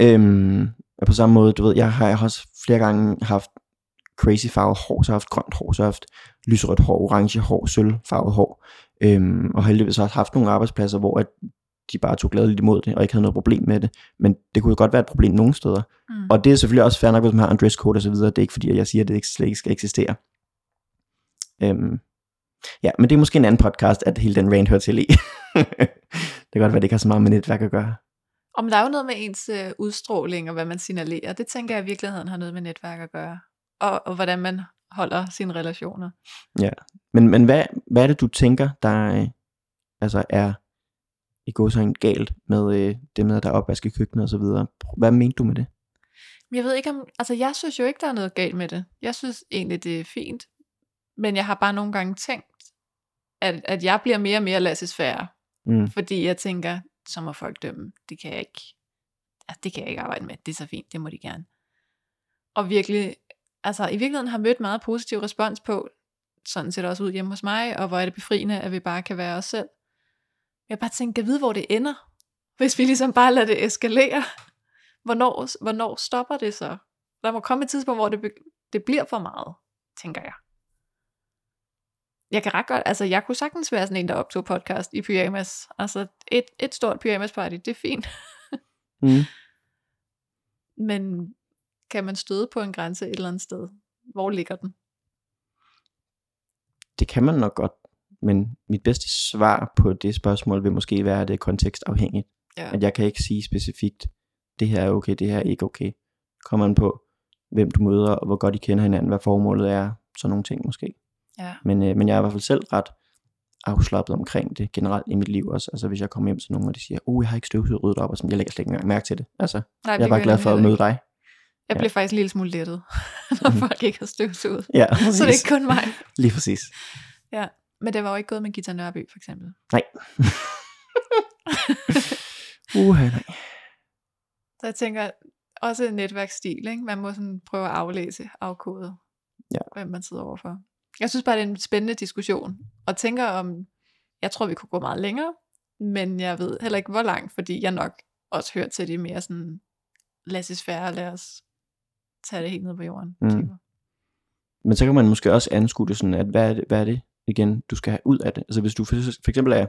Øhm, og på samme måde, du ved, jeg har, jeg har også flere gange haft crazy farvet hår, så har haft grønt hår, så har haft lyserødt hår, orange hår, sølvfarvet hår, øhm, og heldigvis har jeg haft nogle arbejdspladser, hvor at de bare tog gladeligt imod det, og ikke havde noget problem med det, men det kunne jo godt være et problem nogle steder, mm. og det er selvfølgelig også fair nok, hvis man har en dresscode og så videre, det er ikke fordi, at jeg siger, at det ikke, slet ikke skal eksistere. Øhm, ja, men det er måske en anden podcast, at hele den rant hører til i. det kan godt være, det ikke har så meget med netværk at gøre. Om der er jo noget med ens øh, udstråling og hvad man signalerer. Det tænker jeg i virkeligheden har noget med netværk at gøre. Og, og hvordan man holder sine relationer. Ja, men, men hvad, hvad er det, du tænker, der øh, altså er i går så galt med øh, det med, at der er opvask i køkkenet og så videre. Hvad mente du med det? Jeg ved ikke om, altså jeg synes jo ikke, der er noget galt med det. Jeg synes egentlig, det er fint. Men jeg har bare nogle gange tænkt, at, at jeg bliver mere og mere lassesfærre. Mm. Fordi jeg tænker, så må folk dømme. Det kan jeg ikke, altså det kan jeg ikke arbejde med. Det er så fint, det må de gerne. Og virkelig, altså i virkeligheden har mødt meget positiv respons på, sådan ser det også ud hjemme hos mig, og hvor er det befriende, at vi bare kan være os selv. Jeg bare tænkt, jeg vide, hvor det ender, hvis vi ligesom bare lader det eskalere. hvornår, hvornår stopper det så? Der må komme et tidspunkt, hvor det, det bliver for meget, tænker jeg. Jeg kan ret godt, altså jeg kunne sagtens være sådan en, der optog podcast i pyjamas. Altså et, et stort pyjamas party, det er fint. Mm. Men kan man støde på en grænse et eller andet sted? Hvor ligger den? Det kan man nok godt, men mit bedste svar på det spørgsmål vil måske være, at det er kontekstafhængigt. Ja. At jeg kan ikke sige specifikt, det her er okay, det her er ikke okay. Kommer man på, hvem du møder, og hvor godt I kender hinanden, hvad formålet er, sådan nogle ting måske. Ja. Men, øh, men jeg er i hvert fald selv ret afslappet omkring det generelt i mit liv også. Altså hvis jeg kommer hjem til nogen, og de siger, uh, jeg har ikke støvsuget ryddet op, og sådan, jeg lægger slet ikke engang mærke til det. Altså, Nej, jeg er bare glad for at møde dig. Jeg Ja. blev faktisk en lille smule lettet, når Mhm. folk ikke har støvsuget. Ja, Så det er ikke kun mig. Lige præcis. Men det var jo ikke gået med Gita Nørby, for eksempel. Uha, nej. Så jeg tænker, også en netværksstil, ikke? Man må sådan prøve at aflæse, afkode, Ja. hvem man sidder overfor. Jeg synes bare, det er en spændende diskussion, og tænker om, jeg tror, vi kunne gå meget længere, men jeg ved heller ikke, hvor langt, fordi jeg nok også hører til de mere sådan, lad os færre, lad os tage det helt ned på jorden. Mm. typer. Men så kan man måske også anskue det sådan, at hvad er det, hvad er det igen, du skal have ud af det? Altså hvis du for, for eksempel er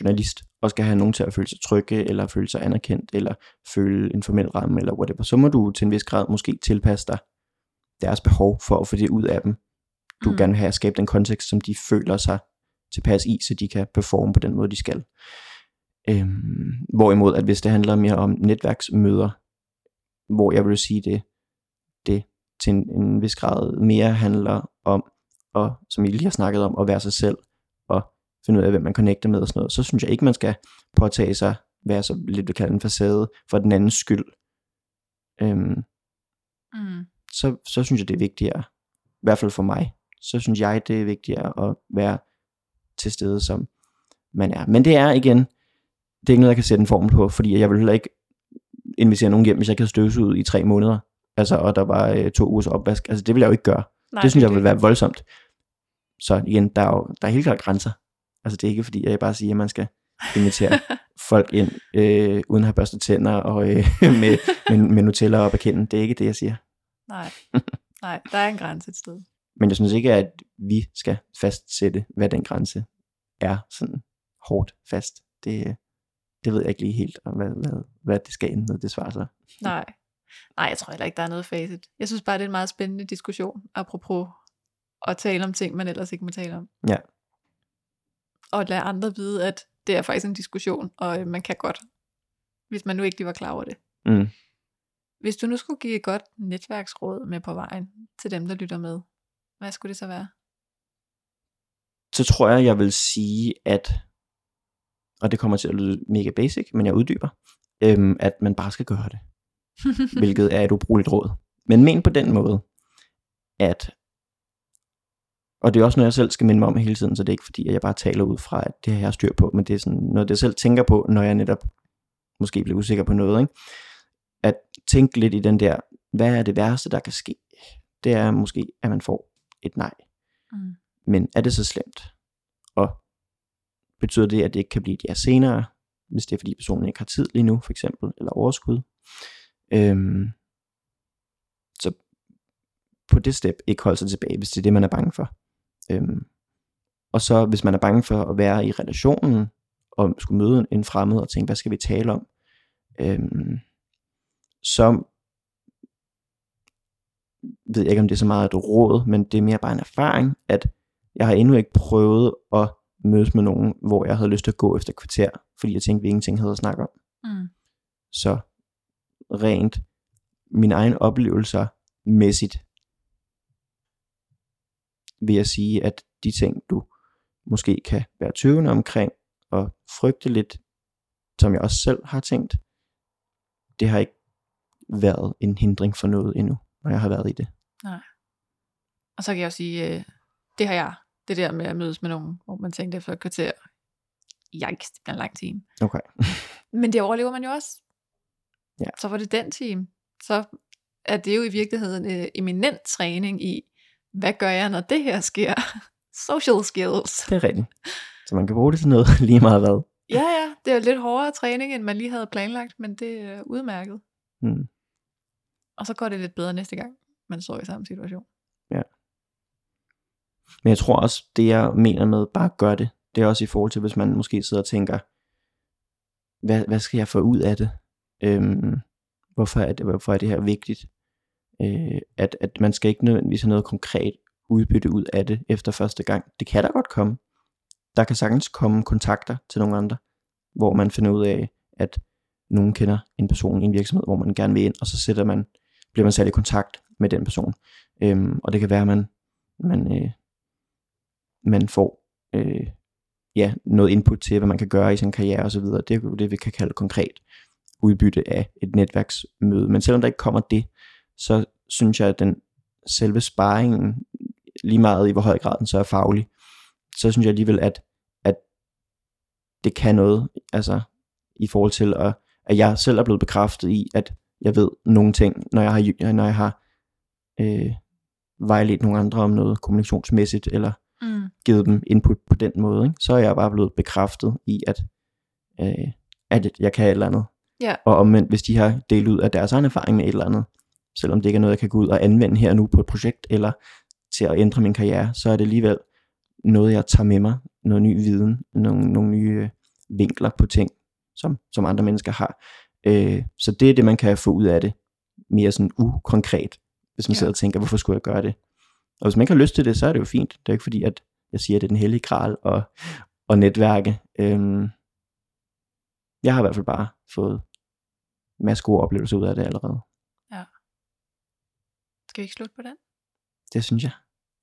journalist, og skal have nogen til at føle sig trygge, eller føle sig anerkendt, eller føle en formel ramme, eller whatever, så må du til en vis grad måske tilpasse dig deres behov for at få det ud af dem. Du mm. Mm. gerne vil have at skabe den kontekst, som de føler sig tilpas i, så de kan performe på den måde, de skal. Øhm, hvorimod, at hvis det handler mere om netværksmøder, hvor jeg vil sige det, det til en, en vis grad mere handler om, og som I lige har snakket om, at være sig selv, og finde ud af, hvem man connecter med og sådan noget, så synes jeg ikke, man skal påtage sig, være så lidt vil kalde en facade, for den andens skyld. Øhm, Mm. så, så synes jeg, det er vigtigere, i hvert fald for mig, så synes jeg, det er vigtigere at være til stede, som man er. Men det er igen, det er ikke noget, jeg kan sætte en formel på, fordi jeg vil heller ikke invitere nogen hjem, hvis jeg kan støvsuge ud i tre måneder, altså, og der var øh, to ugers opvask. Altså, det vil jeg jo ikke gøre. Nej, det synes jeg er vil være voldsomt. Så igen, der er jo der er helt klart grænser. Altså, det er ikke fordi, jeg bare siger, at man skal invitere folk ind, øh, uden at have børstet tænder og øh, med, med, med Nutella og bekende. Det er ikke det, jeg siger. Nej. Nej, der er en grænse et sted. Men jeg synes ikke, at vi skal fastsætte, hvad den grænse er sådan hårdt fast. Det, det ved jeg ikke lige helt, hvad, hvad, hvad det skal ende med, det svarer sig. Nej. Nej, jeg tror heller ikke, der er noget facit. Jeg synes bare, det er en meget spændende diskussion, apropos at tale om ting, man ellers ikke må tale om. Ja. Og at lade andre vide, at det er faktisk en diskussion, og øh, man kan godt, hvis man nu ikke lige var klar over det. Mm. Hvis du nu skulle give et godt netværksråd med på vejen til dem, der lytter med, hvad skulle det så være? Så tror jeg, jeg vil sige, at, og det kommer til at lyde mega basic, men jeg uddyber, øhm, at man bare skal gøre det. hvilket er et ubrugeligt råd. Men men på den måde, at, og det er også noget, jeg selv skal minde mig om hele tiden, så det er ikke fordi, at jeg bare taler ud fra, at det har jeg styr på, men det er sådan noget, jeg selv tænker på, når jeg netop måske bliver usikker på noget, ikke? at tænke lidt i den der, hvad er det værste, der kan ske? Det er måske, at man får et nej. mm. Men er det så slemt? Og betyder det, at det ikke kan blive et ja senere, hvis det er fordi personen ikke har tid lige nu, for eksempel, eller overskud? Øhm, så på det step ikke holde sig tilbage, hvis det er det, man er bange for. Øhm, og så hvis man er bange for at være i relationen, og skulle møde en fremmed og tænke, hvad skal vi tale om? Øhm, så ved jeg ikke, om det er så meget et råd, men det er mere bare en erfaring, at jeg har endnu ikke prøvet at mødes med nogen, hvor jeg havde lyst til at gå efter kvarter, fordi jeg tænkte, vi ingenting havde at snakke om. Mm. Så rent mine egne oplevelser mæssigt, vil jeg sige, at de ting, du måske kan være tøvende omkring, og frygte lidt, som jeg også selv har tænkt, det har ikke været en hindring for noget endnu, når jeg har været i det. Og så kan jeg også sige, øh, det har jeg. Det der med at mødes med nogen, hvor man tænkte efter et kvarter, yikes, det bliver en lang time. Okay. Men det overlever man jo også. Ja. Så var det den time. Så er det jo i virkeligheden øh, eminent træning i, hvad gør jeg, når det her sker? Social skills. Det er rigtigt. Så man kan bruge det til noget lige meget hvad. Ja, ja, det er jo lidt hårdere træning, end man lige havde planlagt, men det er udmærket. Hmm. Og så går det lidt bedre næste gang, man står i samme situation. Men jeg tror også, det jeg mener med bare gør det, det er også i forhold til, hvis man måske sidder og tænker, hvad, hvad skal jeg få ud af det? Øhm, hvorfor, er det hvorfor er det her vigtigt? Øh, at, at man skal ikke nødvendigvis have noget konkret udbytte ud af det efter første gang. Det kan der godt komme. Der kan sagtens komme kontakter til nogle andre, hvor man finder ud af, at nogen kender en person i en virksomhed, hvor man gerne vil ind, og så sætter man, bliver man sat i kontakt med den person. Øhm, og det kan være, at man, man, øh, man får øh, ja, noget input til, hvad man kan gøre i sin karriere osv. Det er jo det, vi kan kalde konkret udbytte af et netværksmøde. Men selvom der ikke kommer det, så synes jeg, at den selve sparringen, lige meget i hvor høj grad den så er faglig, så synes jeg alligevel, at, at det kan noget, altså i forhold til, at, at jeg selv er blevet bekræftet i, at jeg ved nogle ting, når jeg har, når jeg har øh, vejledt nogle andre om noget kommunikationsmæssigt, eller Mm. givet dem input på den måde, ikke? så er jeg bare blevet bekræftet i, at, øh, at jeg kan et eller andet. Ja. Og omvendt, hvis de har delt ud af deres egen erfaring med et eller andet, selvom det ikke er noget, jeg kan gå ud og anvende her nu på et projekt, eller til at ændre min karriere, så er det alligevel noget, jeg tager med mig, noget ny viden, nogle, nogle nye øh, vinkler på ting, som, som andre mennesker har. Øh, så det er det, man kan få ud af det, mere sådan ukonkret, hvis man Ja. sidder og tænker, hvorfor skulle jeg gøre det? Og hvis man ikke har lyst til det, så er det jo fint. Det er jo ikke fordi, at jeg siger, at det er den hellige kral og, og netværke. Øhm, jeg har i hvert fald bare fået masse gode oplevelser ud af det allerede. Skal vi ikke slutte på den? Det synes jeg.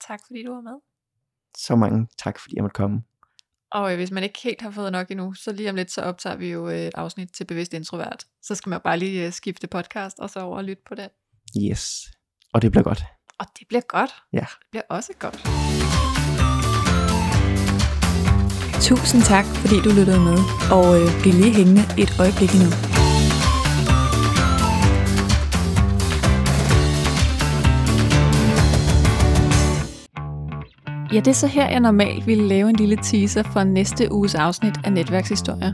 Tak fordi du var med. Så mange tak, fordi jeg måtte komme. Og øh, hvis man ikke helt har fået nok endnu, så lige om lidt, så optager vi jo øh, et afsnit til Bevidst Introvert. Så skal man bare lige øh, skifte podcast, og så over og lytte på den. Yes. Og det bliver godt. Og det bliver godt. Ja. Det bliver også godt. Tusind tak, fordi du lyttede med. Og øh, bliv lige hængende et øjeblik endnu. Ja, det er så her, jeg normalt ville lave en lille teaser for næste uges afsnit af Netværkshistorier.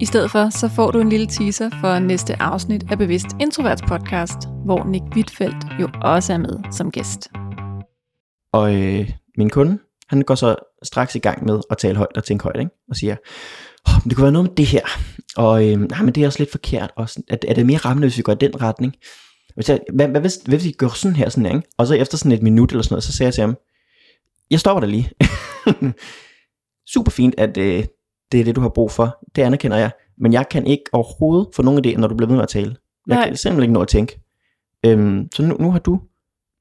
I stedet for, så får du en lille teaser for næste afsnit af Bevidst Introverts podcast, hvor Nick Wittfeldt jo også er med som gæst. Og øh, min kunde, han går så straks i gang med at tale højt og tænke højt, ikke? og siger, oh, det kunne være noget med det her, og øh, nej, men det er også lidt forkert, og sådan, er, er det mere rammende, hvis vi går i den retning? Hvis jeg, hvad, hvad, hvis, hvad hvis vi gør sådan her, sådan her, ikke? og så efter sådan et minut eller sådan noget, så siger jeg til ham, jeg stopper dig lige. Super fint, at øh, det er det, du har brug for, det anerkender jeg, men jeg kan ikke overhovedet få nogen idé, når du bliver ved med at tale. Jeg Nej. kan simpelthen ikke nå at tænke. Øhm, så nu, nu har du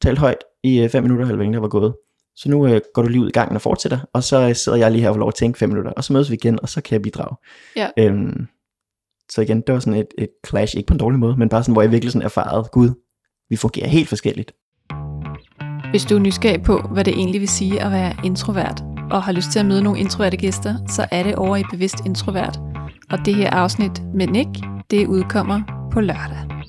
talt højt i øh, fem minutter, længe der var gået. Så nu øh, går du lige ud i gangen og fortsætter, og så øh, sidder jeg lige her og får lov at tænke fem minutter, og så mødes vi igen, og så kan jeg bidrage. Ja. Øhm, så igen, det var sådan et, et clash, ikke på en dårlig måde, men bare sådan, hvor jeg virkelig sådan erfarede, gud, vi fungerer helt forskelligt. Hvis du er nysgerrig på, hvad det egentlig vil sige at være introvert, og har lyst til at møde nogle introverte gæster, så er det over i Bevidst Introvert. Og det her afsnit med Nick, det udkommer på lørdag.